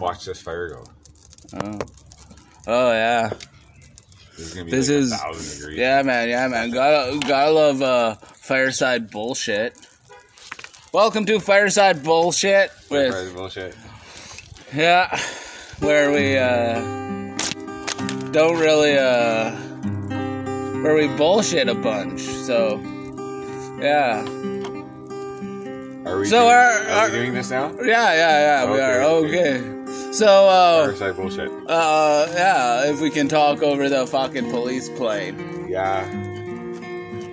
watch this fire go. Oh, oh yeah. This is gonna be This like is- a thousand degrees. Yeah, man. Yeah, man. Gotta gotta love uh, fireside bullshit. Welcome to fireside bullshit with Right, bullshit. yeah, where we uh don't really uh where we bullshit a bunch. So yeah, Are we, So doing, our- are our- we doing this now? yeah, yeah, yeah. we are okay. okay. So uh, bullshit. uh yeah, if we can talk over the fucking police plane. Yeah.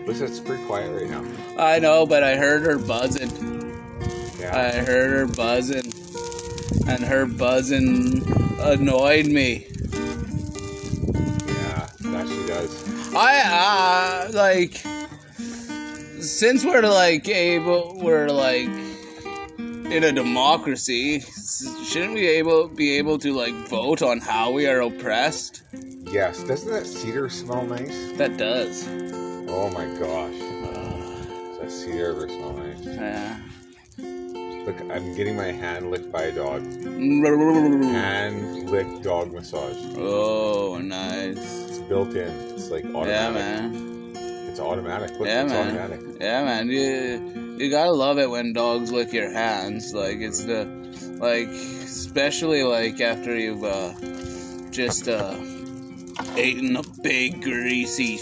Listen, it's pretty quiet right now. I know, but I heard her buzzing. Yeah. I heard her buzzing, and her buzzing annoyed me. yeah, that she does. I uh, like since we're like able, we're like in a democracy. Shouldn't we able be able to like vote on how we are oppressed? Yes. Doesn't that cedar smell nice? That does. Oh my gosh. Does that cedar ever smell nice? Yeah. Look, I'm getting my hand licked by a dog. Hand lick dog massage. Oh, nice. It's built in. It's like automatic. Yeah, man. It's automatic. Look, Yeah, it's man. automatic. Yeah, man. You you gotta love it when dogs lick your hands. Like it's the like especially like after you've uh, just uh, eaten a big greasy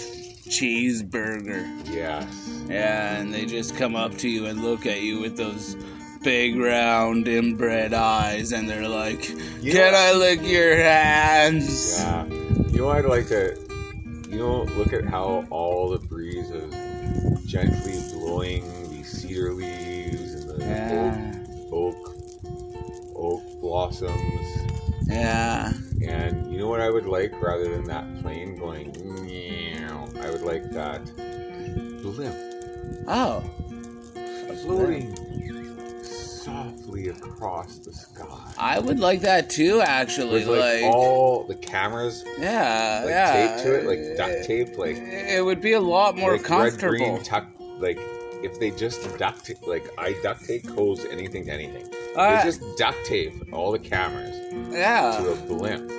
cheeseburger. Yes. Yeah, and they just come up to you and look at you with those big round inbred eyes, and they're like, You "Can know- I lick your hands?" Yeah. You know, I'd like to. You know, look at how all the breeze is gently blowing cedar leaves and the Yeah. oak, oak, oak blossoms. Yeah. And you know what I would like rather than that plane going meow? I would like that blimp Oh. floating softly across the sky. I would like that too, actually. With like, Like, all the cameras yeah, like yeah. taped to it, like duct tape, like It would be a lot more like comfortable. Red, green, tuck, like if they just duct tape, like I duct tape hose anything to anything. Uh, they just duct tape all the cameras yeah. to a blimp,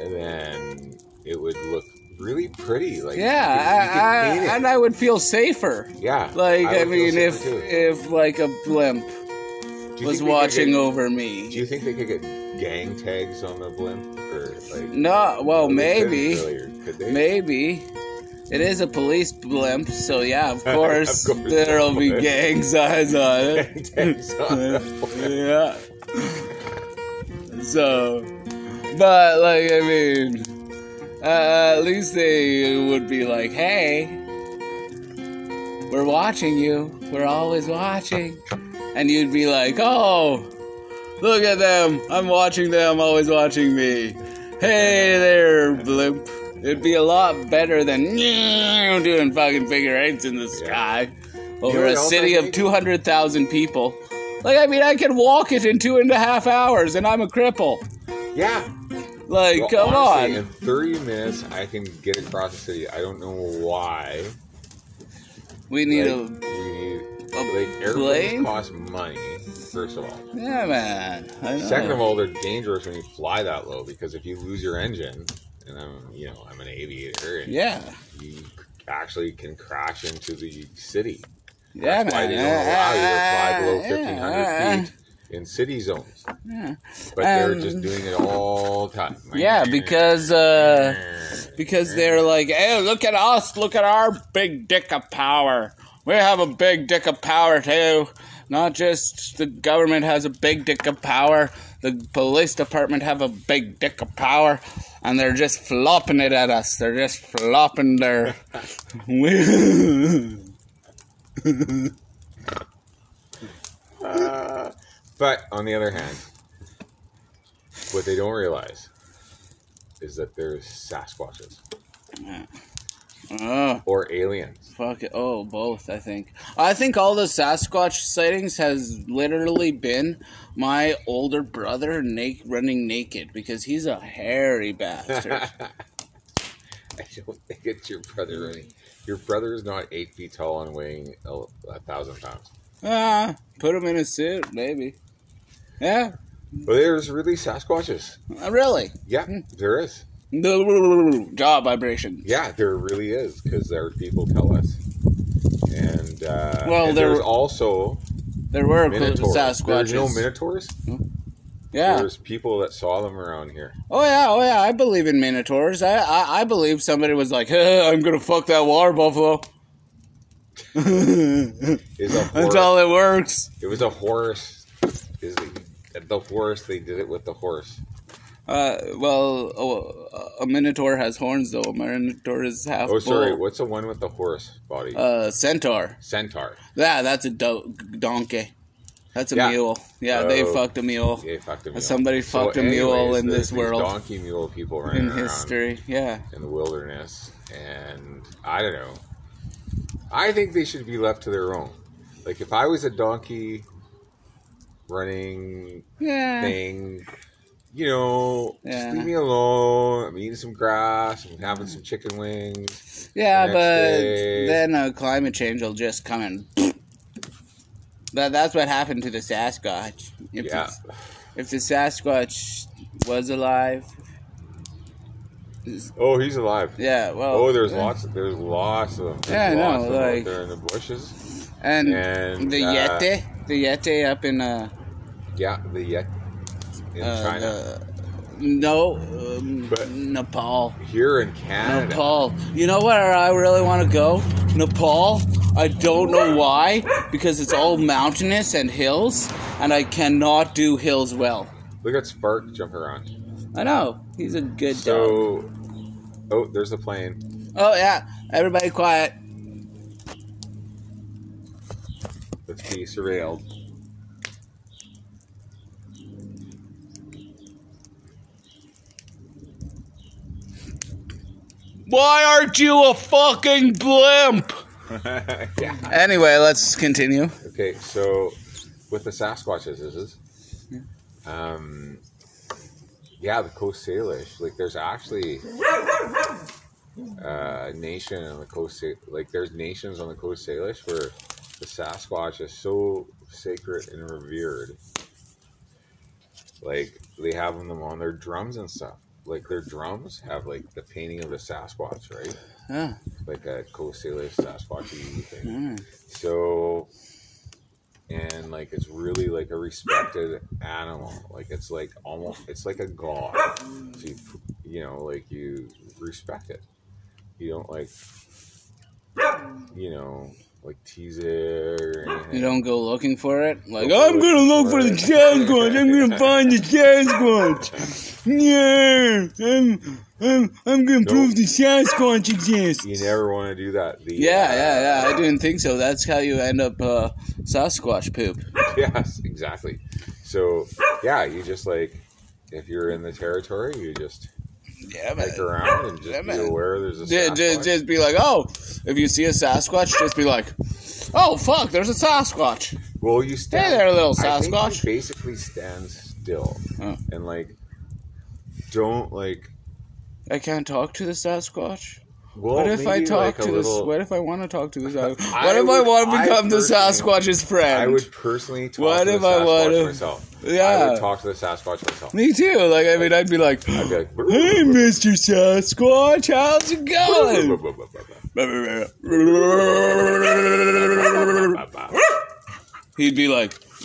and then it would look really pretty. Like Yeah, could- you could I, I, and I would feel safer. yeah, Like, I, feel mean, if too. if like a blimp was think they could watching get- over me, Do you think they could get gang tags on the blimp, or like? No, well, No, they couldn't maybe, really, or could they? maybe. It is a police blimp, so yeah, of course, Of course there'll be gang signs on it. Gang tags on the yeah. So, but like, I mean, uh, at least they would be like, "Hey, we're watching you. We're always watching," and you'd be like, "Oh, look at them! I'm watching them. Always watching me. Hey there, blimp." It'd be a lot better than doing fucking figure eights in the sky over a city of 200,000 people. Like, I mean, I can walk it in two and a half hours and I'm a cripple. Yeah. Like, Well, come honestly, on. In 30 minutes, I can get across the city. I don't know why. We need like, a. we need a like airplanes plane? cost money. First of all, Yeah, man. Second of all, they're dangerous when you fly that low because if you lose your engine, and I'm you know I'm an aviator, and Yeah. you actually can crash into the city. Yeah, That's why they don't allow you to fly below Yeah, 1,500 feet in city zones. Yeah. But they're Um, just doing it all the time. Yeah, because, uh, because they're like, hey, look at us, look at our big dick of power. We have a big dick of power too. Not just the government has a big dick of power, the police department have a big dick of power, and they're just flopping it at us. They're just flopping their. Uh, but on the other hand, what they don't realize is that there's Sasquatches oh, or aliens. fuck it. Oh, both, I think. I think all the Sasquatch sightings has literally been my older brother na- running naked because he's a hairy bastard. I don't think it's your brother. Really. Your brother is not eight feet tall and weighing a, a thousand pounds. ah, put him in a suit, maybe. Yeah, Well, there's really Sasquatches. Uh, really? Yeah, there is. The jaw vibration. Yeah, there really is because there are people tell us. And uh, Well, and there there's were- also There were minotaurs. Sasquatches. There's no minotaurs. yeah. There's people that saw them around here. Oh yeah, oh yeah, I believe in minotaurs. I I, I believe somebody was like, hey, I'm gonna fuck that water buffalo. That's all it works. It was a horse. Is it, the horse? They did it with the horse. Uh, well, oh, a minotaur has horns though. A minotaur is half. Oh, sorry. bull. What's the one with the horse body? Uh, centaur. Centaur. Yeah, that's a do- donkey. That's a Yeah. mule. Yeah, they Oh. fucked a mule Yeah, fucked a mule. Somebody fucked a mule in this world. Donkey mule people running in history. Yeah. in the wilderness, and I don't know. I think they should be left to their own. Like if I was a donkey running Yeah. thing, you know, Yeah. just leave me alone. I'm eating some grass. I'm having some chicken wings. Yeah, the but day. then uh, climate change will just come and. That, that's what happened to the Sasquatch. If, Yeah. the, if the Sasquatch was alive, Oh, he's alive. yeah, well. Oh, there's yeah. lots. There's lots of them. There's Yeah, lots of like- there in the bushes. And, and, the uh, Yeti, the Yeti up in uh, Yeah, the yet in uh, China. no, um, But- Nepal. Here in Canada. Nepal. You know where I really want to go? Nepal. I don't know why, because it's all mountainous and hills, and I cannot do hills well. Look at Spark jump around. I know he's a good dog. So, oh, there's a plane. Oh yeah, everybody quiet. Let's be surveilled. Why aren't you a fucking blimp? yeah. Anyway, let's continue. Okay, so with the Sasquatches, is is um, yeah, the Coast Salish. Like, there's actually uh, a nation on the Coast, like, there's nations on the Coast Salish where the Sasquatch is so sacred and revered. Like, they have them on their drums and stuff. Like, their drums have, like, the painting of the Sasquatch, right? Yeah. Like a Coast Salish Sasquatchy thing. Mm. So, and like it's really like a respected animal. Like it's like almost it's like a god. So you, you know, like you respect it. You don't like, you know, like tease it or. You don't go looking for it. Like I'm gonna look for the for it. Sasquatch. I'm gonna find the Sasquatch. Yeah, I'm I'm I'm gonna Nope. prove the Sasquatch exists. You never want to do that. The, Yeah, uh, yeah, yeah. I didn't think so. That's how you end up uh, Sasquatch poop. Yes, exactly. So yeah, you just like if you're in the territory, you just Yeah, man. hike around and just Yeah, be man. aware there's a Just, just, just be like, oh, if you see a Sasquatch, just be like, oh fuck, there's a Sasquatch. Well, you stand. Hey there, little I think you Sasquatch. basically stand still Oh. and like don't like. I can't talk to the Sasquatch. Well, What if I talk like, to this? little- What if I want to talk to this? Sasquatch? I What if I want to I become the Sasquatch's friend? I would personally talk What to if the I Sasquatch wanna- myself. I Yeah. would talk to the Sasquatch myself. Me too. Like I mean, I'd be like, I'd be like, "Hey, Mister Sasquatch, how's it going?" He'd be like,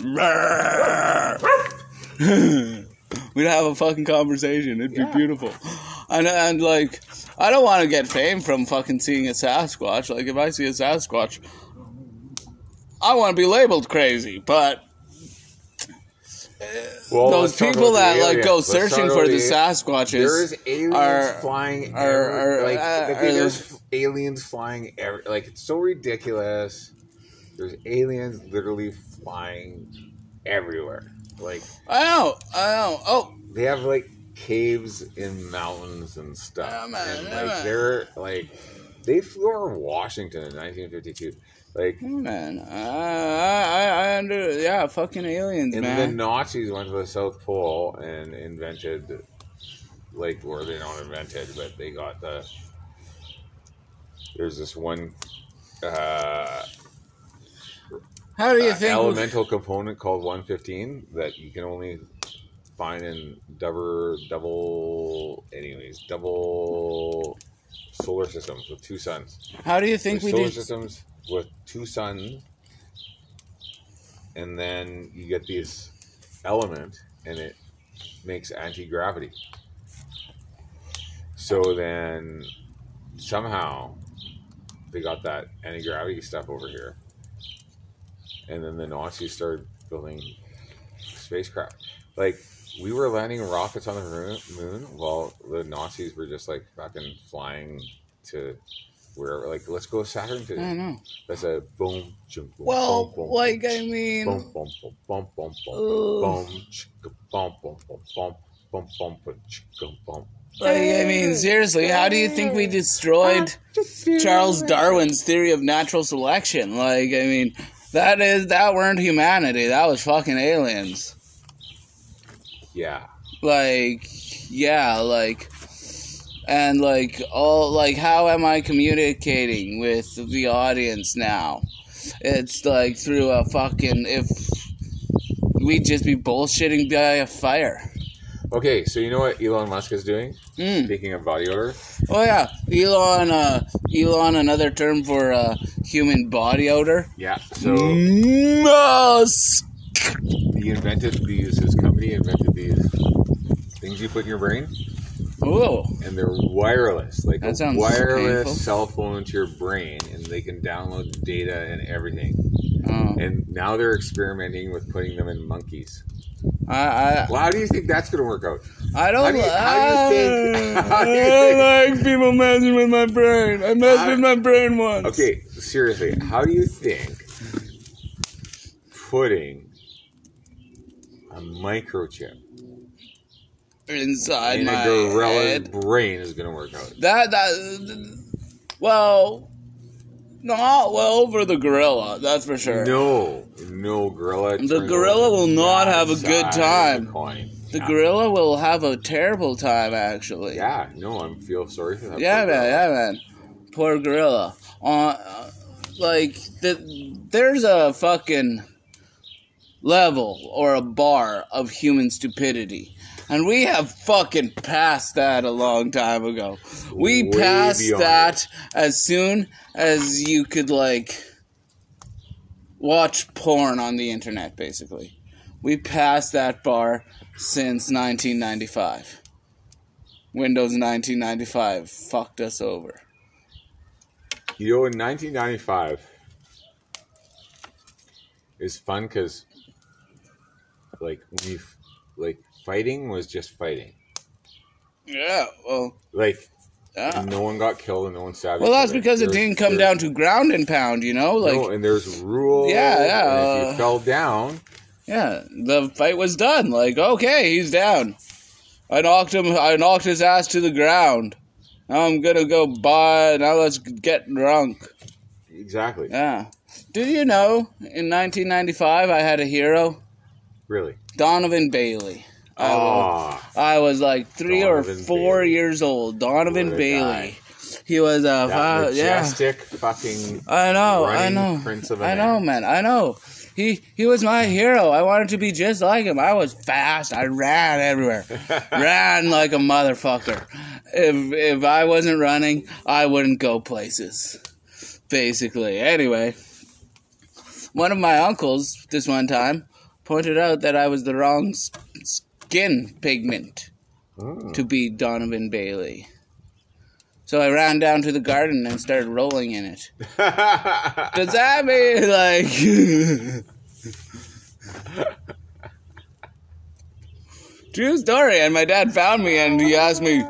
we'd have a fucking conversation. It'd be Yeah. beautiful. And, and like, I don't want to get fame from fucking seeing a Sasquatch. Like, if I see a Sasquatch, I want to be labeled crazy. But Well, those people that like go searching for the the- Sasquatches, There is aliens are- flying. are- every- are- like, uh, are- there's aliens flying. Every, like it's so ridiculous. There's aliens literally flying everywhere. Like I know, I know. Oh, they have like caves in mountains and stuff. Man, and like man. they're like they flew over Washington in 1952. Like man, I, I, I under, yeah, fucking aliens, and the. Nazis went to the South Pole and invented like or they don't invented, but they got the there's this one uh, How do you uh, think? elemental component called 115 that you can only finding double, double, anyways, double solar systems with two suns. How do you think There's we solar did? systems with two suns, and then you get this element, and it makes anti gravity. So then somehow they got that anti gravity stuff over here, and then the Nazis started building spacecraft. Like we were landing rockets on the moon, while the Nazis were just like fucking flying to wherever. Like, let's go to Saturn I today. don't know. That's a boom, chunk, boom, Well, boom, boom, like boom, I mean, boom, boom, boom, boom, boom, boom, boom, boom, boom, boom, boom, boom, boom, boom, boom. like I mean, seriously, how do you think we destroyed Charles Darwin's theory of natural selection? Like, I mean, that is that weren't humanity. That was fucking aliens. Yeah, Like, yeah, like, and like all like, how am I communicating with the audience now? It's like through a fucking if we'd just be bullshitting by a fire. Okay, so you know what Elon Musk is doing? Mm. Speaking of body odor, Oh yeah, Elon. Uh, Elon, another term for uh, human body odor. yeah. So Musk. he invented these. His invented these things you put in your brain, Oh, and they're wireless, like That a wireless painful. cell phone to your brain, and they can download data and everything. oh. And now they're experimenting with putting them in monkeys. I, I, Well, how do you think that's going to work out? I don't. How do you- how do you think- I- do you I don't like people messing with my brain. I messed How- with my brain once. Okay, seriously, how do you think putting a microchip Inside in my gorilla's head. brain is going to work out? That that. Well, not well for the gorilla. That's for sure. No, no gorilla. The gorilla will not have a good the time. The yeah. gorilla will have a terrible time. Actually. Yeah, no, I feel sorry for that. Yeah, man. Yeah, man. Poor gorilla. Uh, like the, there's a fucking level or a bar of human stupidity. And we have fucking passed that a long time ago. We Way passed beyond that as soon as you could like watch porn on the internet basically. We passed that bar since 1995. Windows 1995 fucked us over. You know, in 1995 is fun because, like, we, like, fighting was just fighting. Yeah, well, Like, yeah. no one got killed and no one stabbed. Well, that's because it didn't come down to ground and pound, you know? Like, no, and there's rules. Yeah, yeah, and if uh, you fell down, yeah, the fight was done. Like, okay, he's down. I knocked him, I knocked his ass to the ground. Now I'm gonna go buy, now let's get drunk. exactly. Yeah. Did you know in 1995 I had a hero? Really. Donovan Bailey. I was, Ah, I was like three or four Bailey. years old. Donovan Bailey. guy. He was a that uh, yeah. majestic fucking. I know, I know, prince of I know, man. man. I know. He he was my hero. I wanted to be just like him. I was fast. I ran everywhere, ran like a motherfucker. If if I wasn't running, I wouldn't go places. Basically, anyway. One of my uncles this one time pointed out that I was the wrong skin pigment Mm. to be Donovan Bailey. So I ran down to the garden and started rolling in it. Does that mean like True story, and my dad found me and he asked me,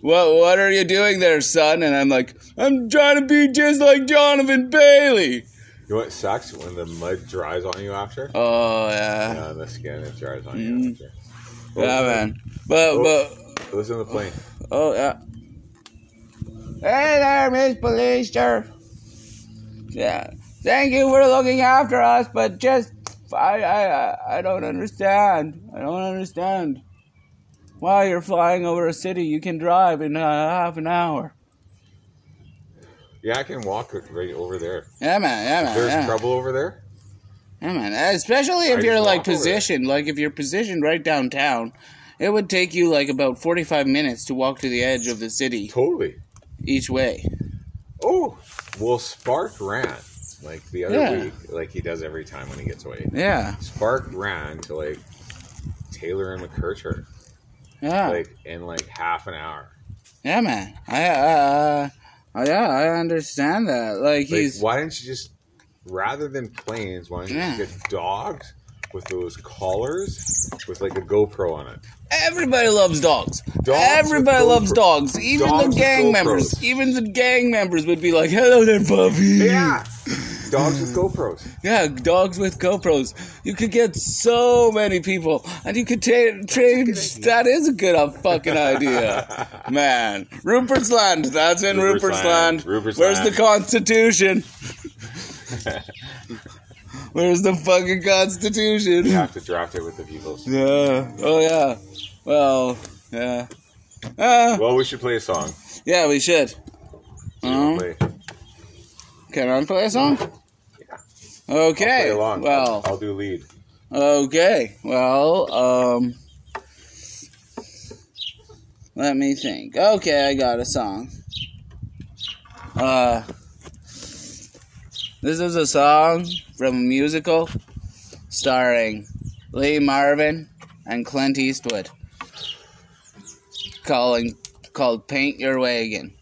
What what are you doing there, son? And I'm like, I'm trying to be just like Jonathan Bailey. You know what sucks when the mud dries on you after? Oh yeah. Yeah, the skin it dries on you Mm. after. Yeah man. But Oh. but Listen in the plane. oh yeah. Hey there, Miss Policer. Yeah. Thank you for looking after us, but just I I I- I don't understand. I don't understand. Why you're flying over a city you can drive in uh, half an hour. Yeah, I can walk right over there. Yeah, man. Yeah, man. There's yeah. trouble over there. Yeah, man. Especially if I you're like positioned, like if you're positioned right downtown, it would take you like about 45 minutes to walk to the edge of the city Totally. each way. Oh, well, Spark ran like the other Yeah. week, like he does every time when he gets away. Yeah. Spark ran to like Taylor and McKercher, Yeah. like in like half an hour. yeah, man. I, uh, uh, Oh, yeah, I understand that. Like Like, he's, why didn't you just, rather than planes, why don't you Yeah. just get dogs with those collars with like a GoPro on it? everybody loves dogs. Dogs everybody loves dogs. Even dogs the gang members. Even the gang members would be like, "Hello there, puppy." Yeah, dogs with GoPros. Yeah, dogs with GoPros. You could get so many people, and you could ta- change. That is a good uh, fucking idea, man. Rupert's Land. That's in Rupert's Rupert's, Land. Land. Rupert's Where's Land. the Constitution? Where's the fucking Constitution? You have to draft it with the Beatles. Yeah. Oh yeah. Well. Yeah. Uh, Well, we should play a song. yeah, we should. So Uh-huh. Can I play a song? Yeah. Okay. along. Well. I'll, I'll do lead. Okay. Well, um Let me think. Okay, I got a song. Uh This is a song from a musical starring Lee Marvin and Clint Eastwood. Calling called Paint Your Wagon.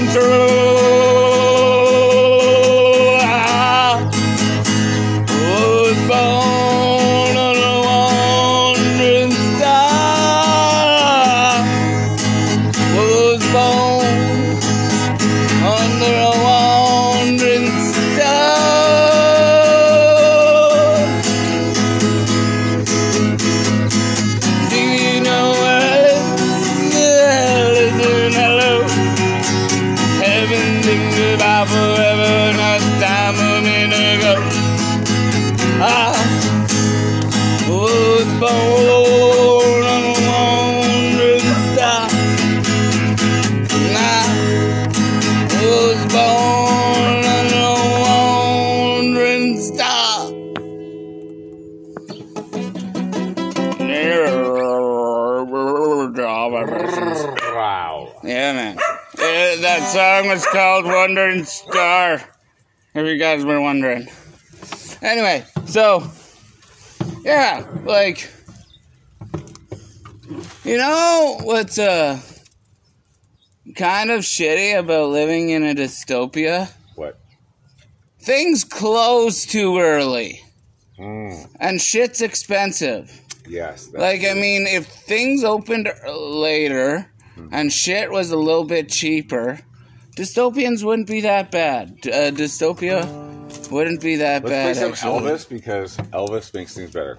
Come true. About forever, not time a minute ago. Ah. Oh, I was born song was called Wandering Star. If you guys were wondering. Anyway, so, yeah, like, you know what's uh, kind of shitty about living in a dystopia? What? Things close too early, Mm, and shit's expensive. yes. Like, I mean, if things opened later and shit was a little bit cheaper, dystopians wouldn't be that bad. Uh, dystopia wouldn't be that Let's bad. play some actually. Elvis because Elvis makes things better.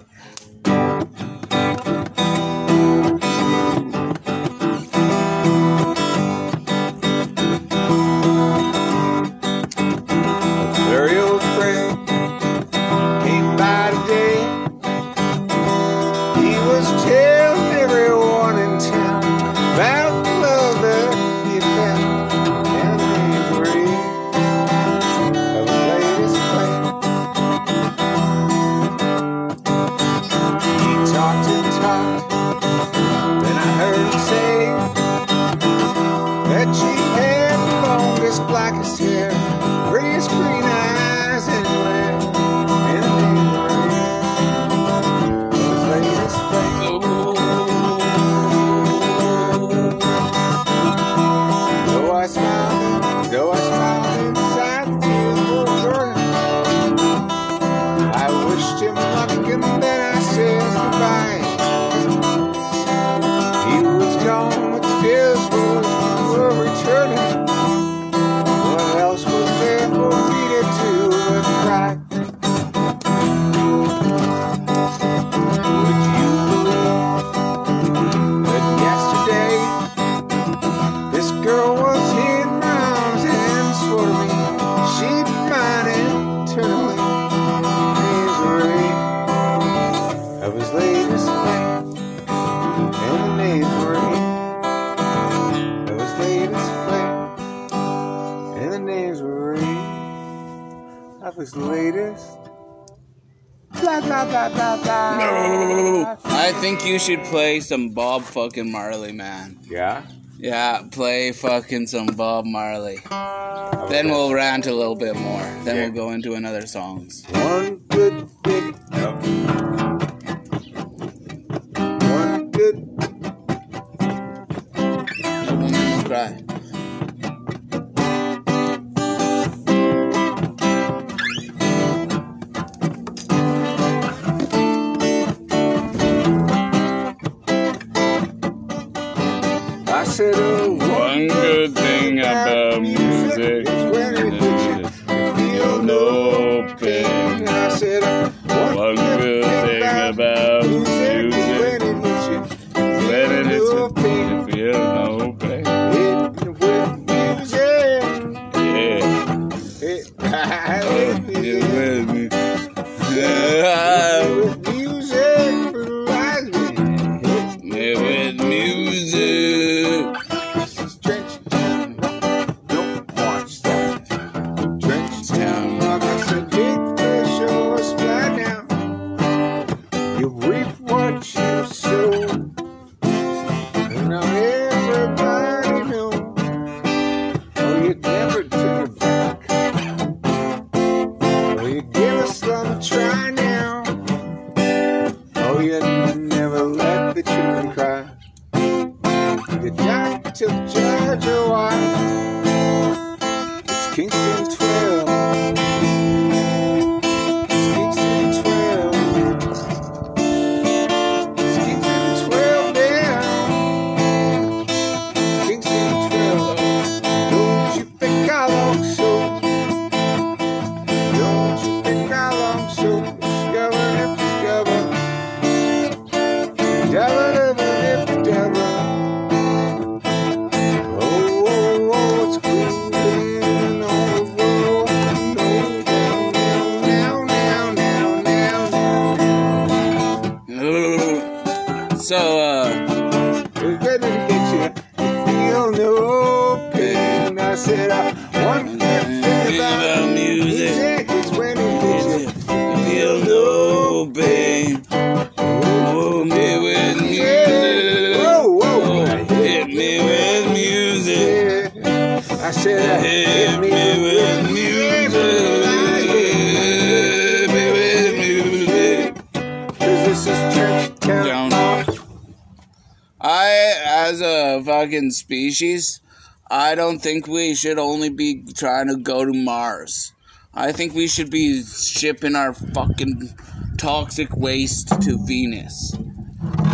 feel think you should play some Bob fucking Marley, man. Yeah. Yeah, play fucking some Bob Marley. Then we'll rant a little bit more. Then Yeah. we'll go into another songs. one good thing. No. Let the I, as a fucking species, I don't think we should only be trying to go to Mars. I think we should be shipping our fucking toxic waste to Venus.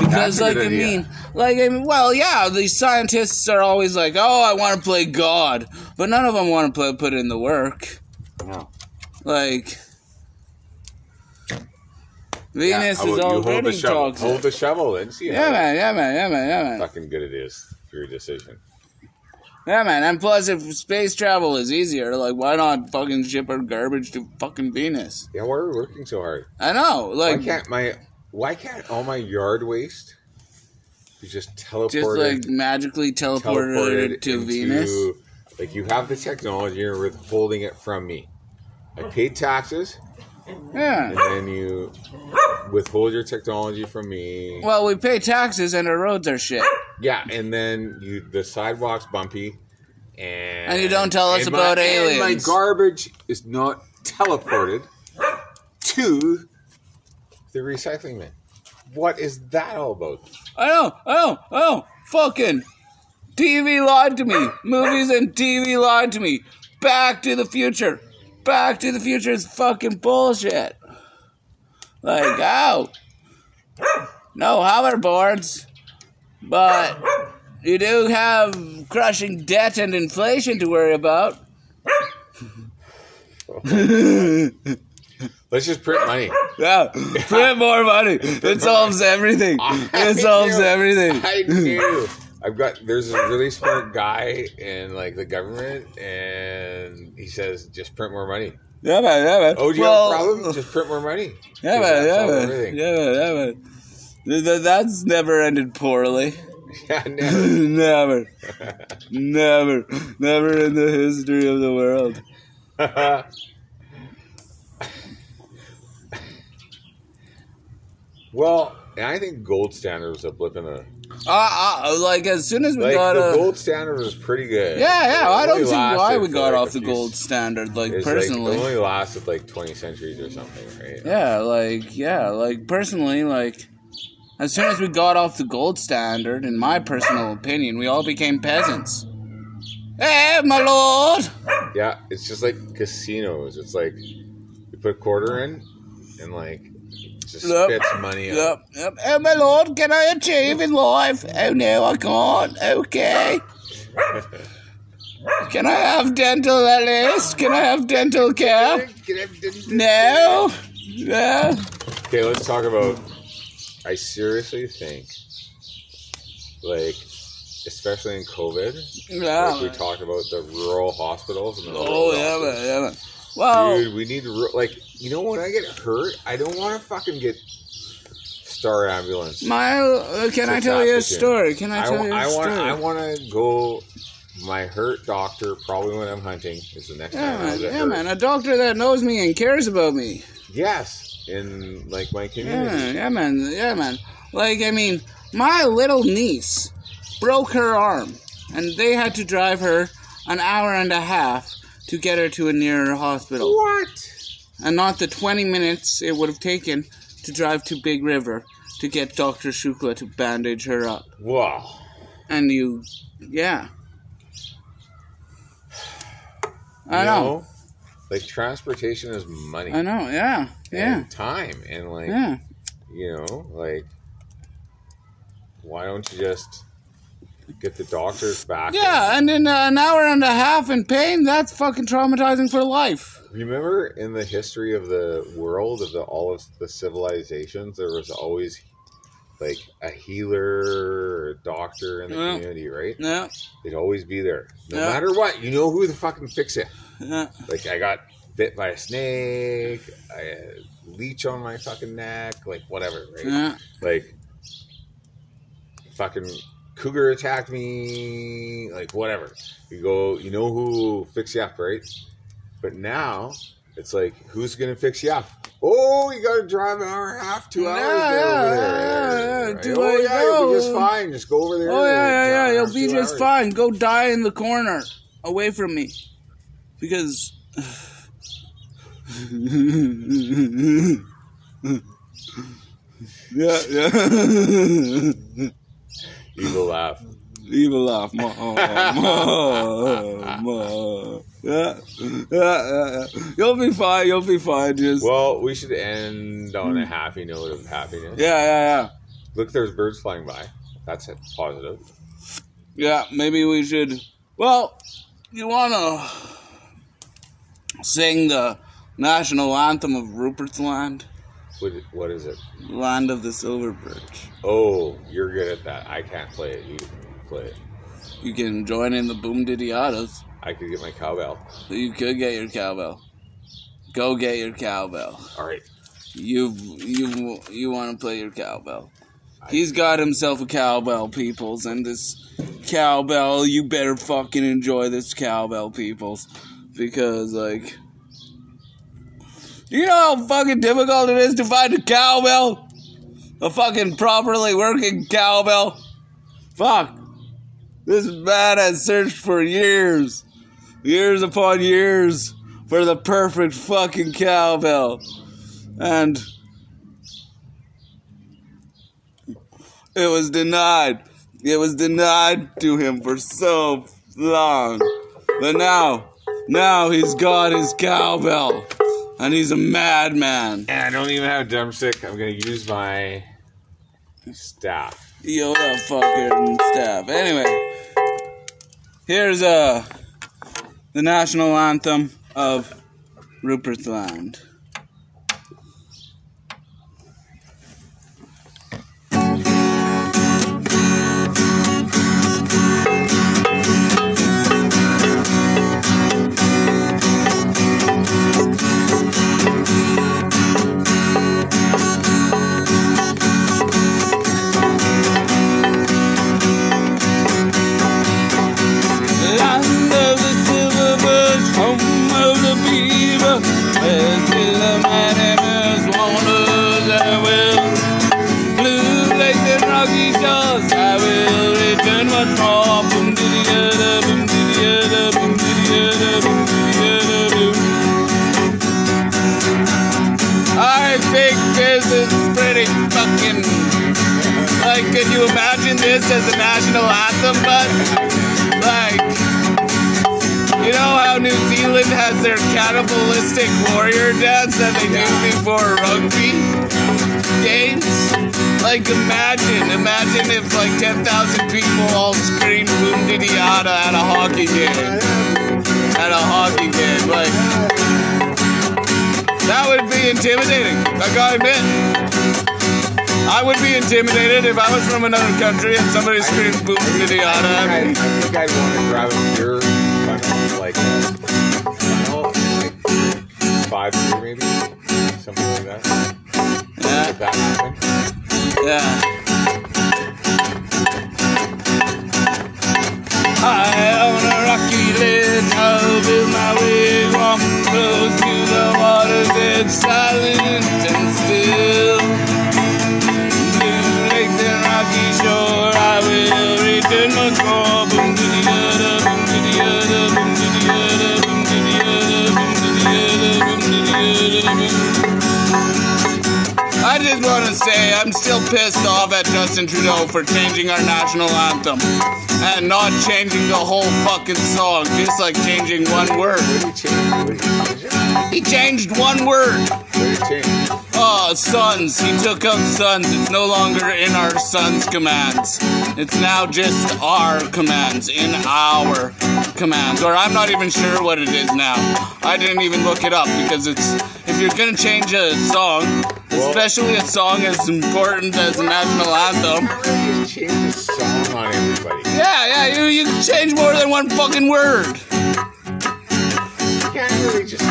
Because, like, I mean, like, I mean, well, yeah, these scientists are always like, oh, I want to play God, but none of them want to play, put in the work. No. Like, Yeah, Venus is you hold the already shovel. toxic. Hold the shovel and see Yeah, how man, yeah, man, yeah, man, yeah, man. fucking good it is for your decision. Yeah, man. And plus, if space travel is easier, like, why not fucking ship our garbage to fucking Venus? Yeah, why are we working so hard? I know, Why like, can't my why can't all my yard waste be just teleported just like magically teleported, to into- Venus. Like you have the technology, you're withholding it from me. I paid taxes, Yeah. and then you withhold your technology from me. Well, we pay taxes and our roads are shit. Yeah, and then you the sidewalk's bumpy, and And you don't tell us and my- about and my garbage is not teleported to the recycling bin. What is that all about? I know, I know, I know. Fucking TV lied to me. Movies and TV lied to me. Back to the Future. Back to the Future is fucking bullshit. Like, oh. No hoverboards. But you do have crushing debt and inflation to worry about. Let's just print money. Yeah, print more money. It solves everything. It solves knew. everything. I knew. I've got there's a really smart guy in like the government, and he says just print more money. Yeah, man, yeah, man. Oh, do you Well, have a problem? Just print more money. Yeah, man, yeah, man. everything. Yeah, man, yeah, man. Th- th- That's never ended poorly. Yeah, never. never. Never. Never in the history of the world. Well, and I think gold standard was a blip in the Uh, uh, like as soon as we like got the a gold standard was pretty good. yeah, yeah. I don't see why we got like, off the few gold standard. Like personally, like, it only lasted like twenty centuries or something, right? Yeah, like yeah, like personally, like as soon as we got off the gold standard, in my personal opinion, we all became peasants. Hey, my lord! Yeah, it's just like casinos. It's like you put a quarter in, and like just Yep. spits money out. Yep, yep. Hey, my lord, can I achieve in life? Oh no, I can't. Okay. Can I have dental at least? Can I have dental care? No. No. Okay, let's talk about. I seriously think, like, especially in COVID, like we Yeah. talked about the rural hospitals. And the Oh rural yeah, doctors. man, yeah, man. Dude, we need to like you know when I get hurt, I don't want to fucking get star ambulance. my uh, can I tell you a story? Can I I, tell wa- you a I want story? I want to go. My hurt doctor probably when I'm hunting is the next Yeah, time I man. Yeah, hurt. man. A doctor that knows me and cares about me. Yes, in like my Yeah, community. yeah, man. Yeah, man. Like, I mean, my little niece broke her arm, and they had to drive her an hour and a half to get her to a nearer hospital, What? and not the 20 minutes it would have taken to drive to Big River to get Dr. Shukla to bandage her up. Wow. And you, yeah. I You know. Like transportation is money. I know, yeah. Yeah. And time and like Yeah. you know like why don't you just get the doctors back? Yeah, and in uh, an hour and a half in pain, that's fucking traumatizing for life. Remember in the history of the world of the all of the civilizations, there was always like a healer or a doctor in the Yeah. community, right? Yeah, They'd always be there, no Yeah. matter what. You know who the fucking fix it. yeah, Like I got bit by a snake, I had a leech on my fucking neck, like whatever, right? yeah. Like fucking cougar attacked me, like whatever. You go, you know who fix you up, right? But now it's like, who's gonna fix you up? Oh, you gotta drive an hour and a half, two hours yeah, yeah, yeah. Right? Do oh I yeah, you'll be just fine. Just go over there. Oh yeah, yeah, yeah. You'll be just hours. fine. Go die in the corner, away from me, because. yeah, yeah. Evil laugh. Evil laugh, ma, ma, ma. Yeah, yeah, yeah, yeah. You'll be fine. You'll be fine. Just Well, we should end on a happy note of happiness. yeah, yeah, yeah. Look, there's birds flying by. That's it. Positive. Yeah, maybe we should. Well, you wanna sing the national anthem of Rupert's Land, What, what is it? land of the silver birch. Oh, you're good at that. I can't play it. You can play it. You can join in the boom diddy-ottas. I could get my cowbell. You could get your cowbell. Go get your cowbell. All right. You you you want to play your cowbell? He's got himself a cowbell, peoples, and this cowbell. You better fucking enjoy this cowbell, peoples, because like, you know how fucking difficult it is to find a cowbell, a fucking properly working cowbell. Fuck, this man has searched for years, years upon years, for the perfect fucking cowbell, and. It was denied. It was denied to him for so long. But now, now he's got his cowbell. And he's a madman. And I don't even have a drumstick. I'm to use my staff. Yoda fucking staff. Anyway, here's uh the national anthem of Rupert's. Land as a national anthem? But, like, you know how New Zealand has their cannibalistic warrior dance that they do before rugby games? Like, imagine, imagine if like 10,000 people all screamed boom diddy yada at a hockey game. At a hockey game. Like, that would be intimidating. I gotta admit. I would be intimidated if I was from another country and somebody screamed boom diddy I yada at me. think, I, I think I'd want to grab a beer funnel, like a five beer maybe, something like that. Yeah, If that happened. yeah. I on a rocky ledge, I'll build my wigwam close to the water's edge, silent and still. Shore, I will return my call. Just want to say I'm still pissed off at Justin Trudeau for changing our national anthem and not changing the whole fucking song, just like changing one word. What did he change? What did he? He changed one word. What did he change? Oh, sons. He took out sons. It's no longer in our sons' commands. It's now just our commands, in our commands. Or I'm not even sure what it is now. I didn't even look it up because it's. If you're gonna change a song, Well- especially a song as important as the national anthem, You can't really just change the song on everybody. yeah, yeah, you, you can change more than one fucking word. You can't really just.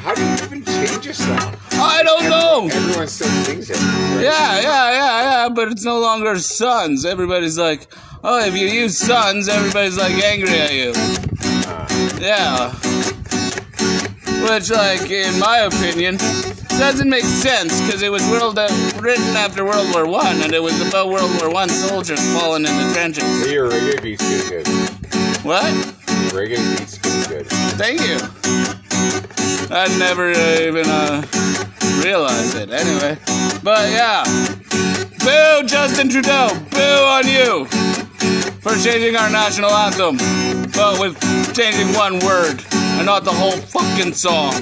How do you even change a song? I don't know. Everyone still sings it. Right? Yeah, yeah, yeah, yeah, but it's no longer sons. Everybody's like, oh, if you use sons, everybody's like angry at you. Uh, Yeah. Which, like, in my opinion, doesn't make sense because it was world uh, written after World War One, and it was about World War One soldiers falling in the trenches. your reggae beat's good. What? Reggae beat's good. Thank you. I never uh, even uh, realized it. Anyway, but yeah, boo Justin Trudeau, boo on you for changing our national anthem, but with changing one word and not the whole fucking song.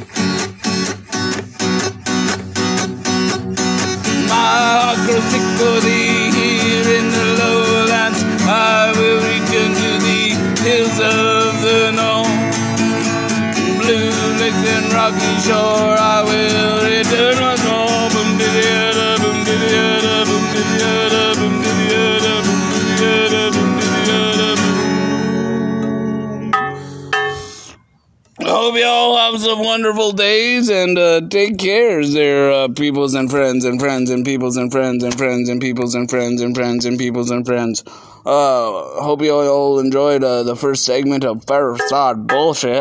Here in the lowlands. I will return to the hills of the north. Blue lakes and rocky shore, I will hope you all have some wonderful days and uh, take care, there, uh, peoples and friends and friends and peoples and friends and friends and peoples and friends and friends and peoples and friends. Uh, hope you all enjoyed uh, the first segment of Fireside Bullshit.